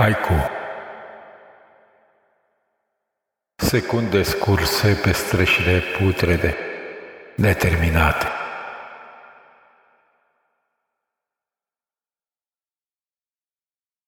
Haiku Secunde scurse pe strășile putrede, neterminate.